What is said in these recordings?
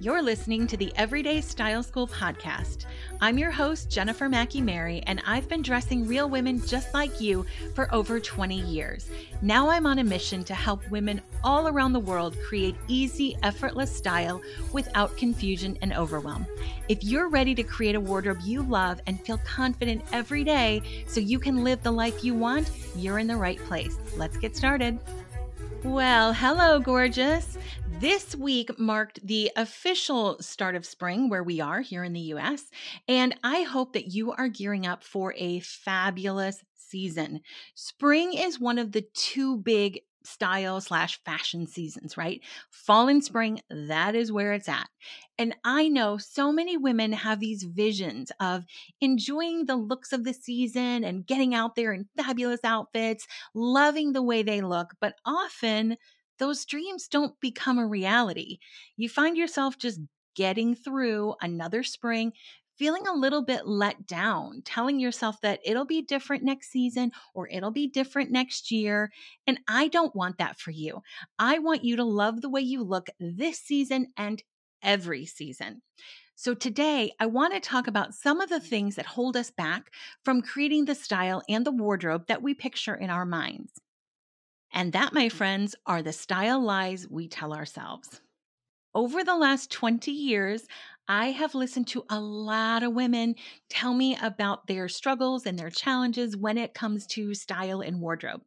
You're listening to the Everyday Style School podcast. I'm your host, Jennifer Mackey Mary, and I've been dressing real women just like you for over 20 years. Now I'm on a mission to help women all around the world create easy, effortless style without confusion and overwhelm. If you're ready to create a wardrobe you love and feel confident every day so you can live the life you want, you're in the right place. Let's get started. Well, hello, gorgeous. This week marked the official start of spring where we are here in the US, and I hope that you are gearing up for a fabulous season. Spring is one of the two big style slash fashion seasons, right? Fall and spring, that is where it's at. And I know so many women have these visions of enjoying the looks of the season and getting out there in fabulous outfits, loving the way they look, but often those dreams don't become a reality. You find yourself just getting through another spring, feeling a little bit let down, telling yourself that it'll be different next season or it'll be different next year. And I don't want that for you. I want you to love the way you look this season and every season. So, today I want to talk about some of the things that hold us back from creating the style and the wardrobe that we picture in our minds. And that, my friends, are the style lies we tell ourselves. Over the last 20 years, I have listened to a lot of women tell me about their struggles and their challenges when it comes to style and wardrobe.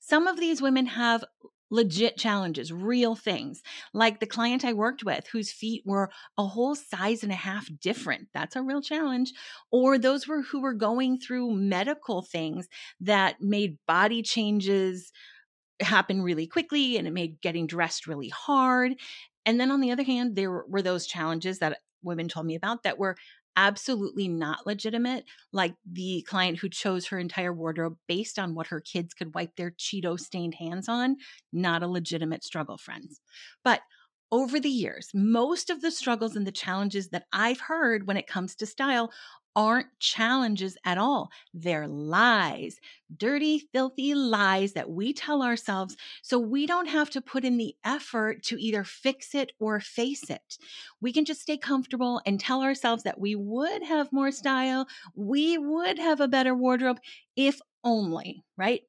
Some of these women have legit challenges, real things, like the client I worked with whose feet were a whole size and a half different. That's a real challenge. Or those were who were going through medical things that made body changes happen really quickly and it made getting dressed really hard. And then on the other hand, there were those challenges that women told me about that were absolutely not legitimate, like the client who chose her entire wardrobe based on what her kids could wipe their Cheeto stained hands on. Not a legitimate struggle, friends. But over the years, most of the struggles and the challenges that I've heard when it comes to style aren't challenges at all. They're lies, dirty, filthy lies that we tell ourselves so we don't have to put in the effort to either fix it or face it. We can just stay comfortable and tell ourselves that we would have more style, we would have a better wardrobe if only, right?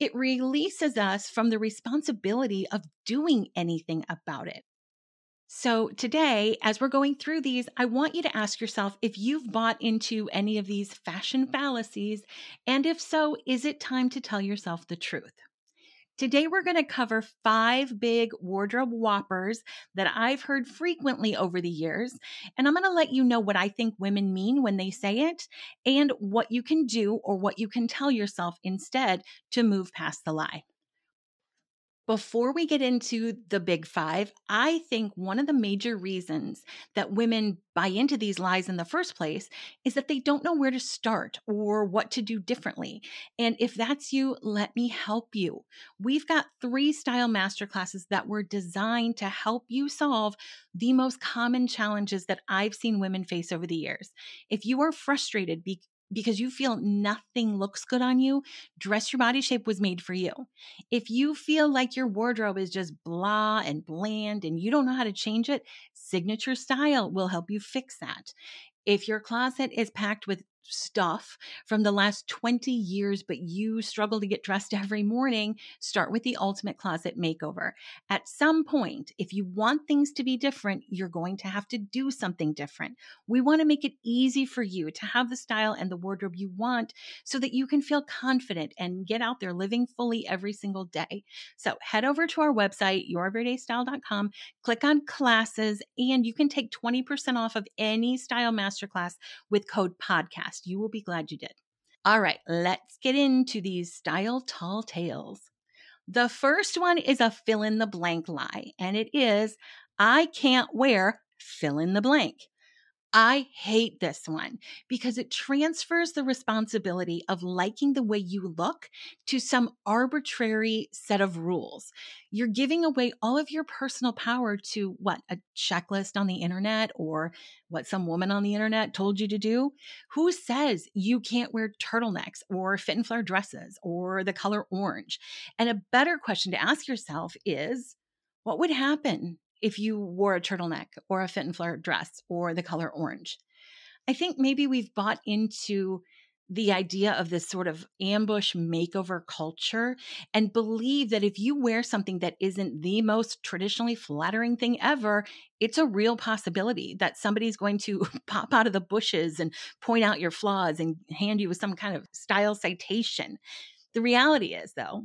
It releases us from the responsibility of doing anything about it. So, today, as we're going through these, I want you to ask yourself if you've bought into any of these fashion fallacies, and if so, is it time to tell yourself the truth? Today, we're going to cover five big wardrobe whoppers that I've heard frequently over the years. And I'm going to let you know what I think women mean when they say it and what you can do or what you can tell yourself instead to move past the lie. Before we get into the big five, I think one of the major reasons that women buy into these lies in the first place is that they don't know where to start or what to do differently. And if that's you, let me help you. We've got three style masterclasses that were designed to help you solve the most common challenges that I've seen women face over the years. If you are frustrated be- because you feel nothing looks good on you, dress your body shape was made for you. If you feel like your wardrobe is just blah and bland and you don't know how to change it, signature style will help you fix that. If your closet is packed with stuff from the last 20 years, but you struggle to get dressed every morning, start with the Ultimate Closet Makeover. At some point, if you want things to be different, you're going to have to do something different. We want to make it easy for you to have the style and the wardrobe you want so that you can feel confident and get out there living fully every single day. So head over to our website, youreverydaystyle.com, click on classes, and you can take 20% off of any style masterclass with code podcast podcast. You will be glad you did. All right, let's get into these style tall tales. The first one is a fill in the blank lie, and it is I can't wear fill in the blank. I hate this one because it transfers the responsibility of liking the way you look to some arbitrary set of rules. You're giving away all of your personal power to what a checklist on the internet or what some woman on the internet told you to do. Who says you can't wear turtlenecks or fit and flare dresses or the color orange? And a better question to ask yourself is what would happen if you wore a turtleneck or a fit and flare dress or the color orange. I think maybe we've bought into the idea of this sort of ambush makeover culture and believe that if you wear something that isn't the most traditionally flattering thing ever, it's a real possibility that somebody's going to pop out of the bushes and point out your flaws and hand you with some kind of style citation. The reality is, though,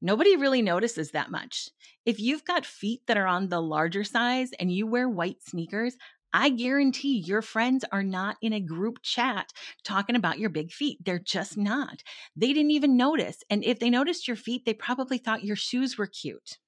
nobody really notices that much. If you've got feet that are on the larger size and you wear white sneakers, I guarantee your friends are not in a group chat talking about your big feet. They're just not. They didn't even notice. And if they noticed your feet, they probably thought your shoes were cute.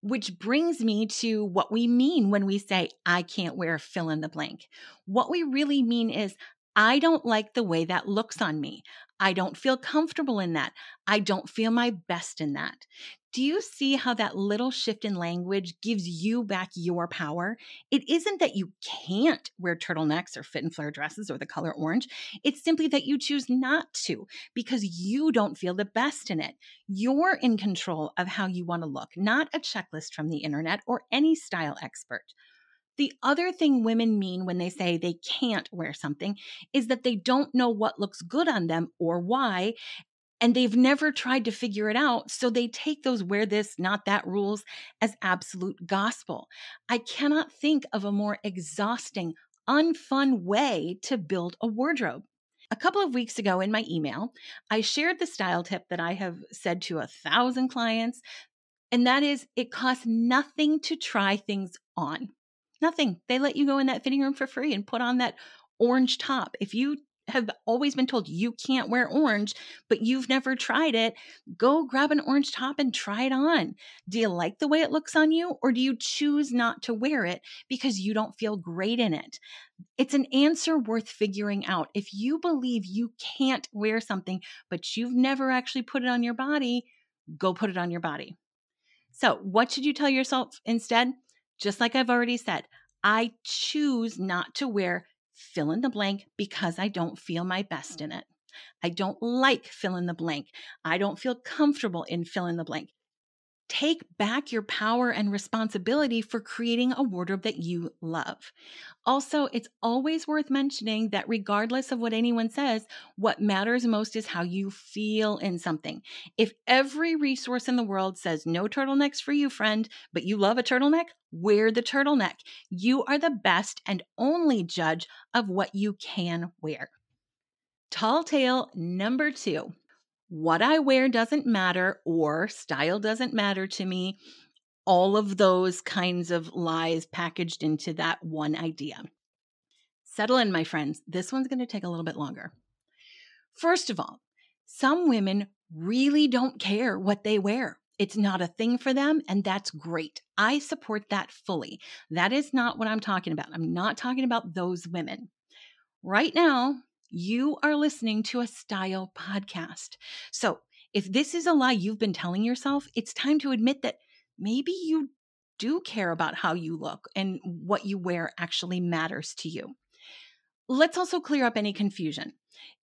Which brings me to what we mean when we say, I can't wear fill in the blank. What we really mean is, I don't like the way that looks on me. I don't feel comfortable in that. I don't feel my best in that. Do you see how that little shift in language gives you back your power? It isn't that you can't wear turtlenecks or fit and flare dresses or the color orange. It's simply that you choose not to because you don't feel the best in it. You're in control of how you want to look, not a checklist from the internet or any style expert. The other thing women mean when they say they can't wear something is that they don't know what looks good on them or why, and they've never tried to figure it out. So they take those wear this, not that rules as absolute gospel. I cannot think of a more exhausting, unfun way to build a wardrobe. A couple of weeks ago in my email, I shared the style tip that I have said to a thousand clients, and that is it costs nothing to try things on. Nothing. They let you go in that fitting room for free and put on that orange top. If you have always been told you can't wear orange, but you've never tried it, go grab an orange top and try it on. Do you like the way it looks on you, or do you choose not to wear it because you don't feel great in it? It's an answer worth figuring out. If you believe you can't wear something, but you've never actually put it on your body, go put it on your body. So, what should you tell yourself instead? Just like I've already said, I choose not to wear fill in the blank because I don't feel my best mm. in it. I don't like fill in the blank. I don't feel comfortable in fill in the blank. Take back your power and responsibility for creating a wardrobe that you love. Also, it's always worth mentioning that regardless of what anyone says, what matters most is how you feel in something. If every resource in the world says no turtlenecks for you, friend, but you love a turtleneck, wear the turtleneck. You are the best and only judge of what you can wear. Tall tale number two what I wear doesn't matter or style doesn't matter to me. All of those kinds of lies packaged into that one idea. Settle in, my friends. This one's going to take a little bit longer. First of all, some women really don't care what they wear. It's not a thing for them, and that's great. I support that fully. That is not what I'm talking about. I'm not talking about those women. Right now, you are listening to a style podcast. So, if this is a lie you've been telling yourself, it's time to admit that maybe you do care about how you look and what you wear actually matters to you. Let's also clear up any confusion.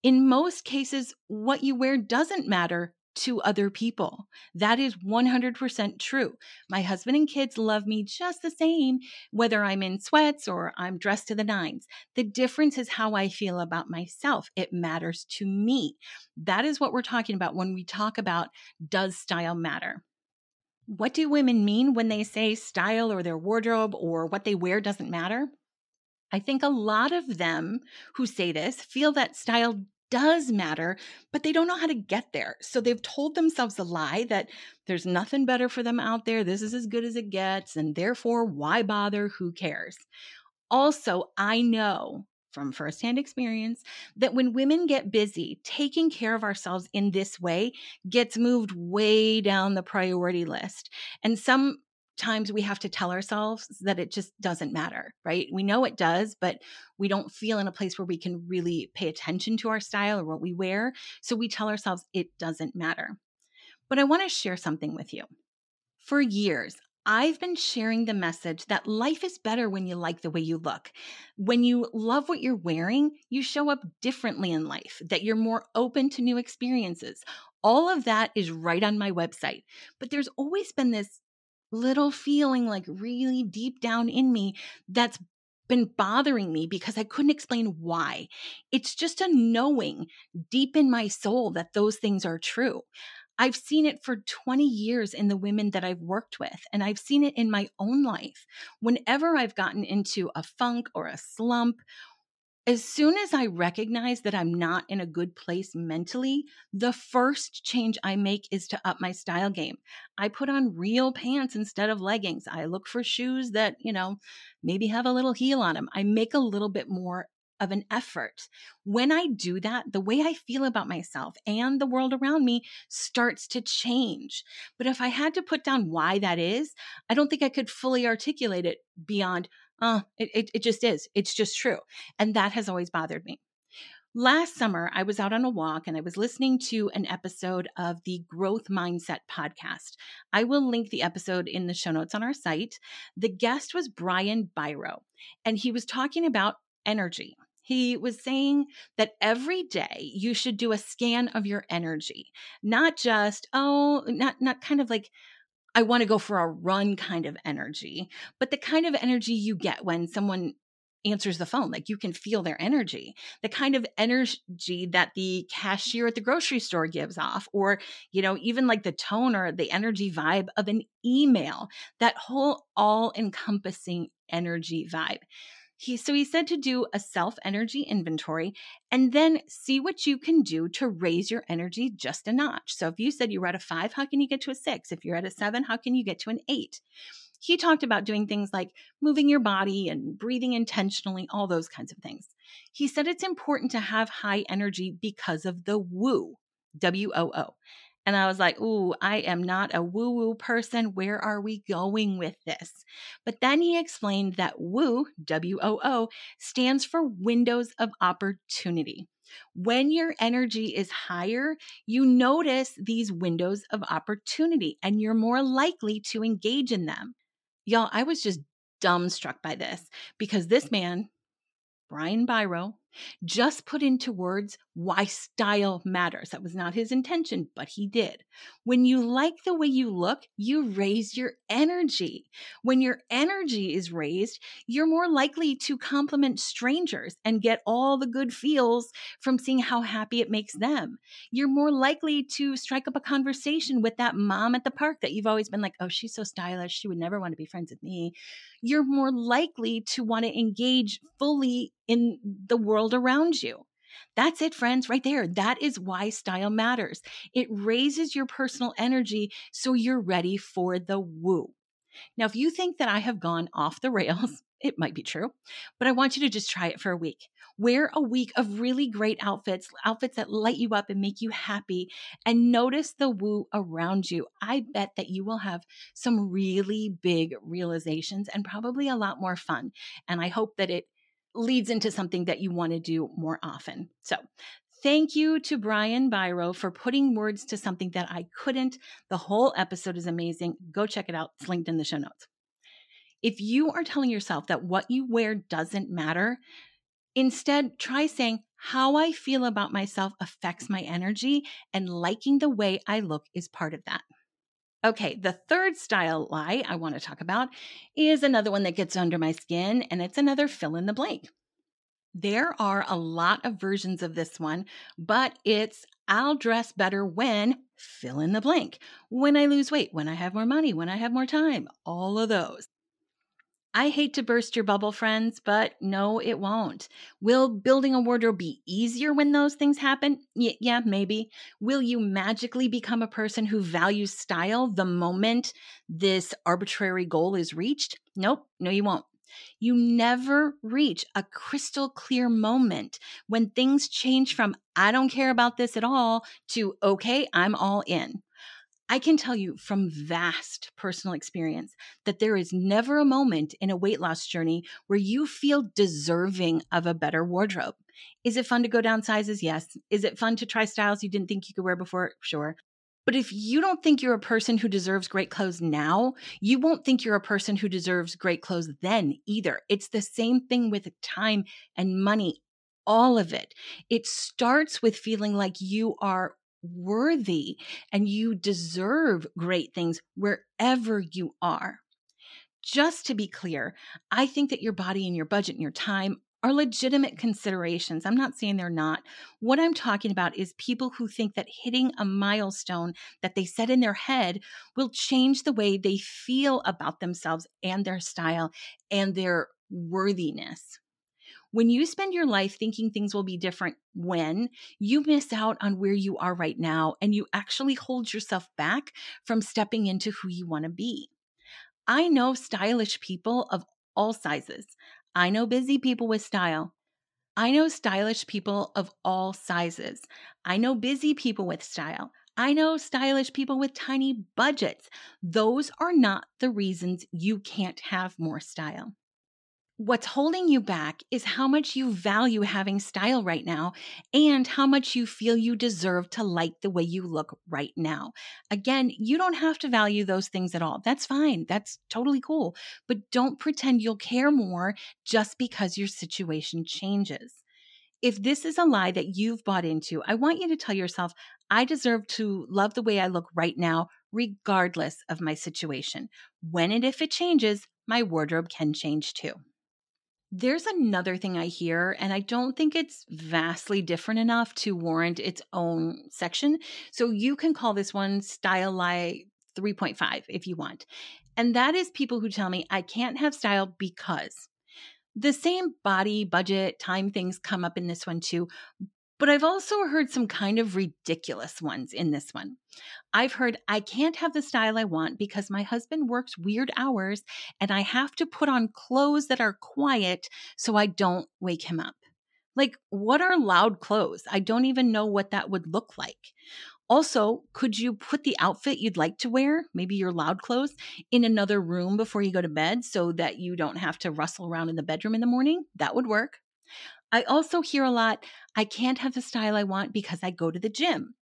In most cases, what you wear doesn't matter to other people. That is 100% true. My husband and kids love me just the same, whether I'm in sweats or I'm dressed to the nines. The difference is how I feel about myself. It matters to me. That is what we're talking about when we talk about does style matter? What do women mean when they say style or their wardrobe or what they wear doesn't matter? I think a lot of them who say this feel that style does matter, but they don't know how to get there. So they've told themselves a lie that there's nothing better for them out there. This is as good as it gets. And therefore, why bother? Who cares? Also, I know from firsthand experience that when women get busy, taking care of ourselves in this way gets moved way down the priority list. And some times we have to tell ourselves that it just doesn't matter, right? We know it does, but we don't feel in a place where we can really pay attention to our style or what we wear. So we tell ourselves it doesn't matter. But I want to share something with you. For years, I've been sharing the message that life is better when you like the way you look. When you love what you're wearing, you show up differently in life, that you're more open to new experiences. All of that is right on my website. But there's always been this little feeling like really deep down in me that's been bothering me because I couldn't explain why. It's just a knowing deep in my soul that those things are true. I've seen it for 20 years in the women that I've worked with, and I've seen it in my own life. Whenever I've gotten into a funk or a slump as soon as I recognize that I'm not in a good place mentally, the first change I make is to up my style game. I put on real pants instead of leggings. I look for shoes that, you know, maybe have a little heel on them. I make a little bit more of an effort. When I do that, the way I feel about myself and the world around me starts to change. But if I had to put down why that is, I don't think I could fully articulate it beyond uh, it, it, it just is. It's just true. And that has always bothered me. Last summer, I was out on a walk and I was listening to an episode of the Growth Mindset podcast. I will link the episode in the show notes on our site. The guest was Brian Biro, and he was talking about energy. He was saying that every day you should do a scan of your energy, not just, oh, not, not kind of like, I want to go for a run kind of energy, but the kind of energy you get when someone answers the phone. Like you can feel their energy, the kind of energy that the cashier at the grocery store gives off, or, you know, even like the tone or the energy vibe of an email, that whole all encompassing energy vibe. He so he said to do a self energy inventory and then see what you can do to raise your energy just a notch. So if you said you were at a 5, how can you get to a 6? If you're at a 7, how can you get to an 8? He talked about doing things like moving your body and breathing intentionally, all those kinds of things. He said it's important to have high energy because of the woo, W O O. And I was like, ooh, I am not a woo woo person. Where are we going with this? But then he explained that woo, W O O, stands for windows of opportunity. When your energy is higher, you notice these windows of opportunity and you're more likely to engage in them. Y'all, I was just dumbstruck by this because this man, Brian Biro, just put into words why style matters. That was not his intention, but he did. When you like the way you look, you raise your energy. When your energy is raised, you're more likely to compliment strangers and get all the good feels from seeing how happy it makes them. You're more likely to strike up a conversation with that mom at the park that you've always been like, oh, she's so stylish. She would never want to be friends with me. You're more likely to want to engage fully in the world around you. That's it, friends, right there. That is why style matters. It raises your personal energy so you're ready for the woo. Now, if you think that I have gone off the rails, it might be true, but I want you to just try it for a week. Wear a week of really great outfits, outfits that light you up and make you happy, and notice the woo around you. I bet that you will have some really big realizations and probably a lot more fun. And I hope that it leads into something that you want to do more often. So, Thank you to Brian Biro for putting words to something that I couldn't. The whole episode is amazing. Go check it out. It's linked in the show notes. If you are telling yourself that what you wear doesn't matter, instead try saying, How I feel about myself affects my energy, and liking the way I look is part of that. Okay, the third style lie I want to talk about is another one that gets under my skin, and it's another fill in the blank. There are a lot of versions of this one, but it's I'll dress better when fill in the blank. When I lose weight, when I have more money, when I have more time, all of those. I hate to burst your bubble, friends, but no, it won't. Will building a wardrobe be easier when those things happen? Y- yeah, maybe. Will you magically become a person who values style the moment this arbitrary goal is reached? Nope, no, you won't. You never reach a crystal clear moment when things change from, I don't care about this at all, to, okay, I'm all in. I can tell you from vast personal experience that there is never a moment in a weight loss journey where you feel deserving of a better wardrobe. Is it fun to go down sizes? Yes. Is it fun to try styles you didn't think you could wear before? Sure. But if you don't think you're a person who deserves great clothes now, you won't think you're a person who deserves great clothes then either. It's the same thing with time and money, all of it. It starts with feeling like you are worthy and you deserve great things wherever you are. Just to be clear, I think that your body and your budget and your time are legitimate considerations. I'm not saying they're not. What I'm talking about is people who think that hitting a milestone that they set in their head will change the way they feel about themselves and their style and their worthiness. When you spend your life thinking things will be different when, you miss out on where you are right now and you actually hold yourself back from stepping into who you want to be. I know stylish people of all sizes. I know busy people with style. I know stylish people of all sizes. I know busy people with style. I know stylish people with tiny budgets. Those are not the reasons you can't have more style. What's holding you back is how much you value having style right now and how much you feel you deserve to like the way you look right now. Again, you don't have to value those things at all. That's fine. That's totally cool. But don't pretend you'll care more just because your situation changes. If this is a lie that you've bought into, I want you to tell yourself, I deserve to love the way I look right now, regardless of my situation. When and if it changes, my wardrobe can change too. There's another thing I hear, and I don't think it's vastly different enough to warrant its own section. So you can call this one Style Lie 3.5 if you want. And that is people who tell me I can't have style because the same body, budget, time things come up in this one too. But I've also heard some kind of ridiculous ones in this one. I've heard I can't have the style I want because my husband works weird hours and I have to put on clothes that are quiet so I don't wake him up. Like, what are loud clothes? I don't even know what that would look like. Also, could you put the outfit you'd like to wear, maybe your loud clothes, in another room before you go to bed so that you don't have to rustle around in the bedroom in the morning? That would work. I also hear a lot I can't have the style I want because I go to the gym.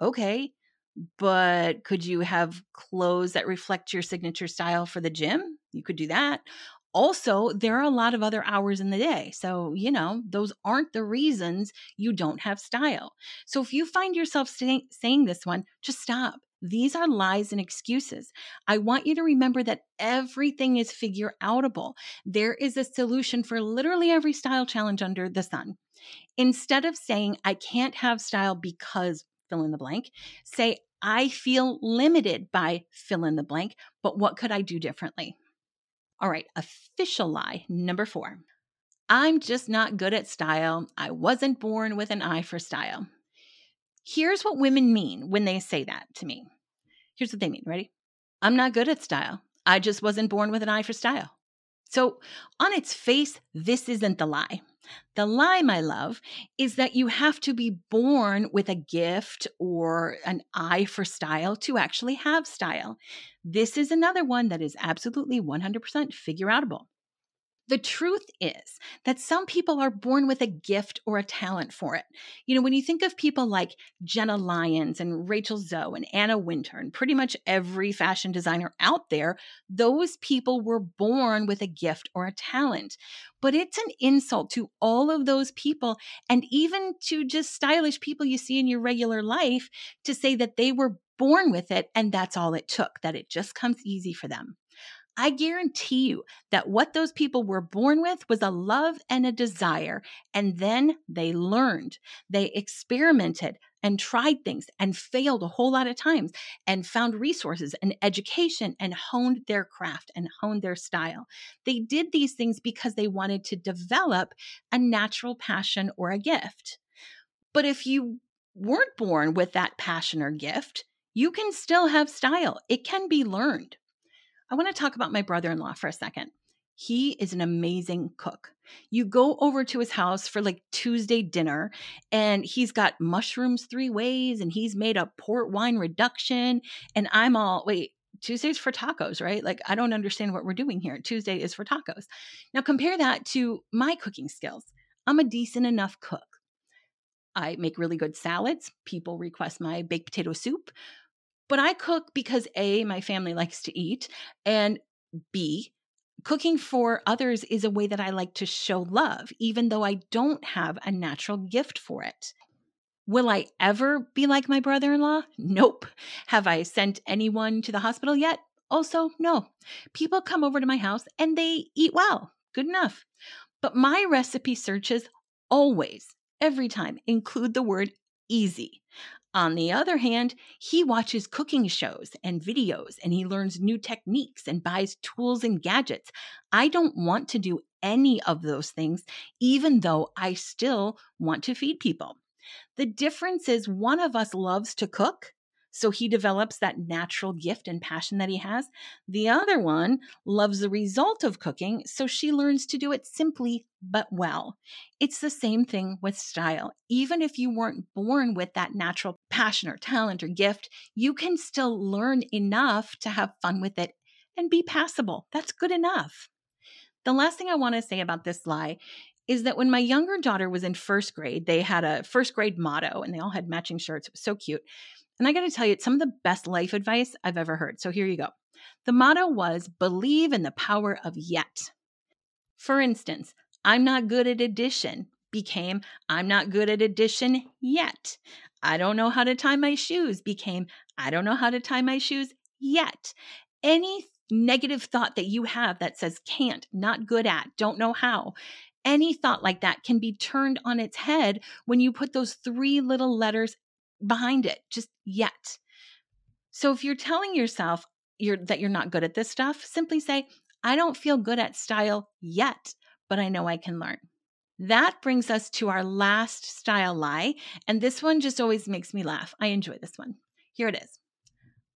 Okay, but could you have clothes that reflect your signature style for the gym? You could do that. Also, there are a lot of other hours in the day. So, you know, those aren't the reasons you don't have style. So, if you find yourself say- saying this one, just stop. These are lies and excuses. I want you to remember that everything is figure outable. There is a solution for literally every style challenge under the sun. Instead of saying, I can't have style because fill in the blank, say, I feel limited by fill in the blank, but what could I do differently? All right, official lie number four. I'm just not good at style. I wasn't born with an eye for style. Here's what women mean when they say that to me. Here's what they mean. Ready? I'm not good at style. I just wasn't born with an eye for style. So, on its face, this isn't the lie. The lie, my love, is that you have to be born with a gift or an eye for style to actually have style. This is another one that is absolutely 100% figure outable. The truth is that some people are born with a gift or a talent for it. You know, when you think of people like Jenna Lyons and Rachel Zoe and Anna Wintour and pretty much every fashion designer out there, those people were born with a gift or a talent. But it's an insult to all of those people and even to just stylish people you see in your regular life to say that they were born with it and that's all it took, that it just comes easy for them. I guarantee you that what those people were born with was a love and a desire. And then they learned, they experimented and tried things and failed a whole lot of times and found resources and education and honed their craft and honed their style. They did these things because they wanted to develop a natural passion or a gift. But if you weren't born with that passion or gift, you can still have style. It can be learned. I want to talk about my brother in law for a second. He is an amazing cook. You go over to his house for like Tuesday dinner, and he's got mushrooms three ways, and he's made a port wine reduction. And I'm all, wait, Tuesday's for tacos, right? Like, I don't understand what we're doing here. Tuesday is for tacos. Now, compare that to my cooking skills. I'm a decent enough cook. I make really good salads. People request my baked potato soup. But I cook because A, my family likes to eat, and B, cooking for others is a way that I like to show love, even though I don't have a natural gift for it. Will I ever be like my brother in law? Nope. Have I sent anyone to the hospital yet? Also, no. People come over to my house and they eat well. Good enough. But my recipe searches always, every time, include the word easy. On the other hand, he watches cooking shows and videos and he learns new techniques and buys tools and gadgets. I don't want to do any of those things, even though I still want to feed people. The difference is one of us loves to cook, so he develops that natural gift and passion that he has. The other one loves the result of cooking, so she learns to do it simply but well. It's the same thing with style. Even if you weren't born with that natural passion or talent or gift, you can still learn enough to have fun with it and be passable. That's good enough. The last thing I want to say about this lie is that when my younger daughter was in first grade, they had a first grade motto and they all had matching shirts. It was so cute. And I got to tell you, it's some of the best life advice I've ever heard. So here you go. The motto was believe in the power of yet. For instance, I'm not good at addition became I'm not good at addition yet. I don't know how to tie my shoes became I don't know how to tie my shoes yet. Any negative thought that you have that says can't, not good at, don't know how, any thought like that can be turned on its head when you put those three little letters behind it, just yet. So if you're telling yourself you're, that you're not good at this stuff, simply say, I don't feel good at style yet, but I know I can learn. That brings us to our last style lie. And this one just always makes me laugh. I enjoy this one. Here it is.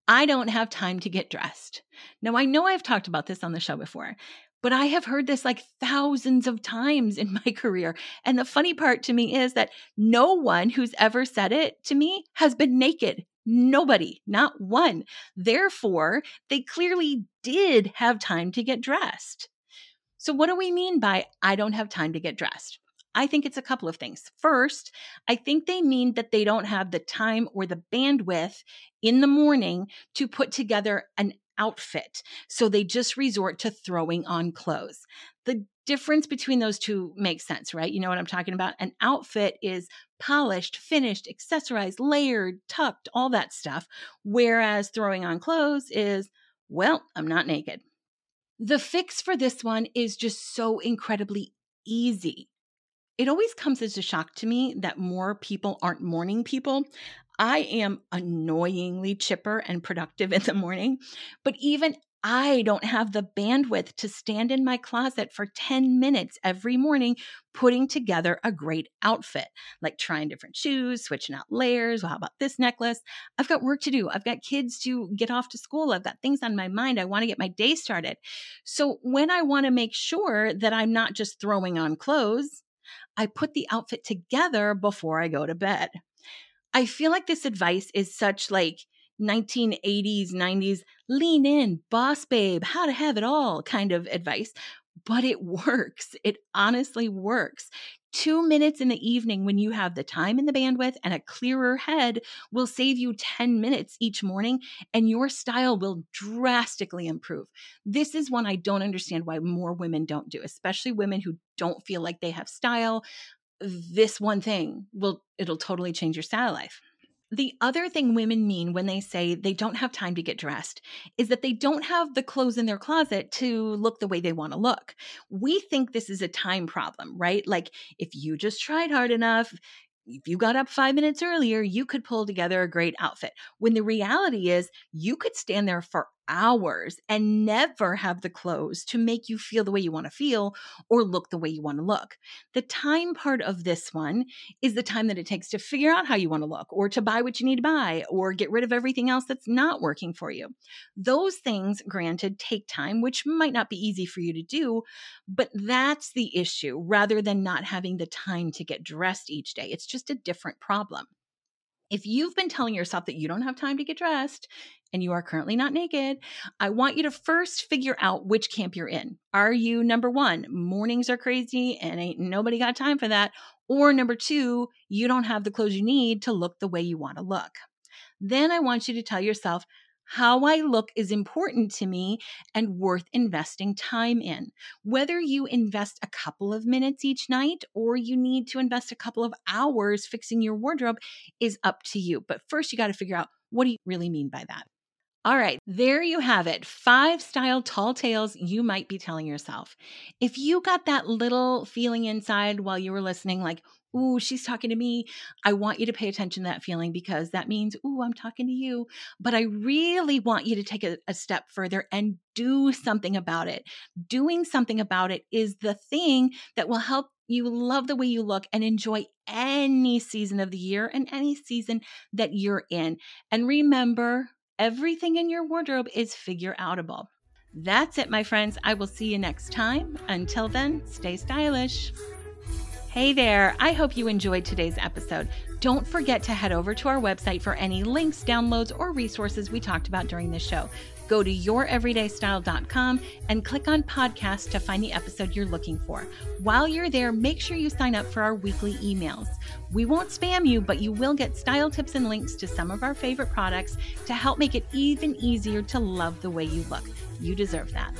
I don't have time to get dressed. Now, I know I've talked about this on the show before, but I have heard this like thousands of times in my career. And the funny part to me is that no one who's ever said it to me has been naked. Nobody, not one. Therefore, they clearly did have time to get dressed. So, what do we mean by I don't have time to get dressed? I think it's a couple of things. First, I think they mean that they don't have the time or the bandwidth in the morning to put together an outfit. So they just resort to throwing on clothes. The difference between those two makes sense, right? You know what I'm talking about? An outfit is polished, finished, accessorized, layered, tucked, all that stuff. Whereas throwing on clothes is, well, I'm not naked. The fix for this one is just so incredibly easy. It always comes as a shock to me that more people aren't morning people. I am annoyingly chipper and productive in the morning, but even I don't have the bandwidth to stand in my closet for 10 minutes every morning putting together a great outfit, like trying different shoes, switching out layers. Well, how about this necklace? I've got work to do. I've got kids to get off to school. I've got things on my mind. I want to get my day started. So when I want to make sure that I'm not just throwing on clothes, I put the outfit together before I go to bed. I feel like this advice is such like 1980s, 90s, lean in, boss babe, how to have it all kind of advice, but it works. It honestly works. Two minutes in the evening when you have the time and the bandwidth and a clearer head will save you 10 minutes each morning, and your style will drastically improve. This is one I don't understand why more women don't do, especially women who don't feel like they have style, this one thing will it'll totally change your style life. The other thing women mean when they say they don't have time to get dressed is that they don't have the clothes in their closet to look the way they want to look. We think this is a time problem, right? Like if you just tried hard enough, if you got up five minutes earlier, you could pull together a great outfit. When the reality is, you could stand there for hours and never have the clothes to make you feel the way you want to feel or look the way you want to look. The time part of this one is the time that it takes to figure out how you want to look or to buy what you need to buy or get rid of everything else that's not working for you. Those things, granted, take time, which might not be easy for you to do, but that's the issue rather than not having the time to get dressed each day. It's just a different problem. If you've been telling yourself that you don't have time to get dressed and you are currently not naked, I want you to first figure out which camp you're in. Are you number one, mornings are crazy and ain't nobody got time for that? Or number two, you don't have the clothes you need to look the way you want to look. Then I want you to tell yourself, How I look is important to me and worth investing time in. Whether you invest a couple of minutes each night or you need to invest a couple of hours fixing your wardrobe is up to you. But first, you got to figure out what do you really mean by that? All right, there you have it. Five style tall tales you might be telling yourself. If you got that little feeling inside while you were listening, like, ooh, she's talking to me, I want you to pay attention to that feeling because that means, ooh, I'm talking to you. But I really want you to take a, a step further and do something about it. Doing something about it is the thing that will help you love the way you look and enjoy any season of the year and any season that you're in. And remember, Everything in your wardrobe is figure outable. That's it, my friends. I will see you next time. Until then, stay stylish. Hey there, I hope you enjoyed today's episode. Don't forget to head over to our website for any links, downloads, or resources we talked about during the show. Go to youreverydaystyle.com and click on podcast to find the episode you're looking for. While you're there, make sure you sign up for our weekly emails. We won't spam you, but you will get style tips and links to some of our favorite products to help make it even easier to love the way you look. You deserve that.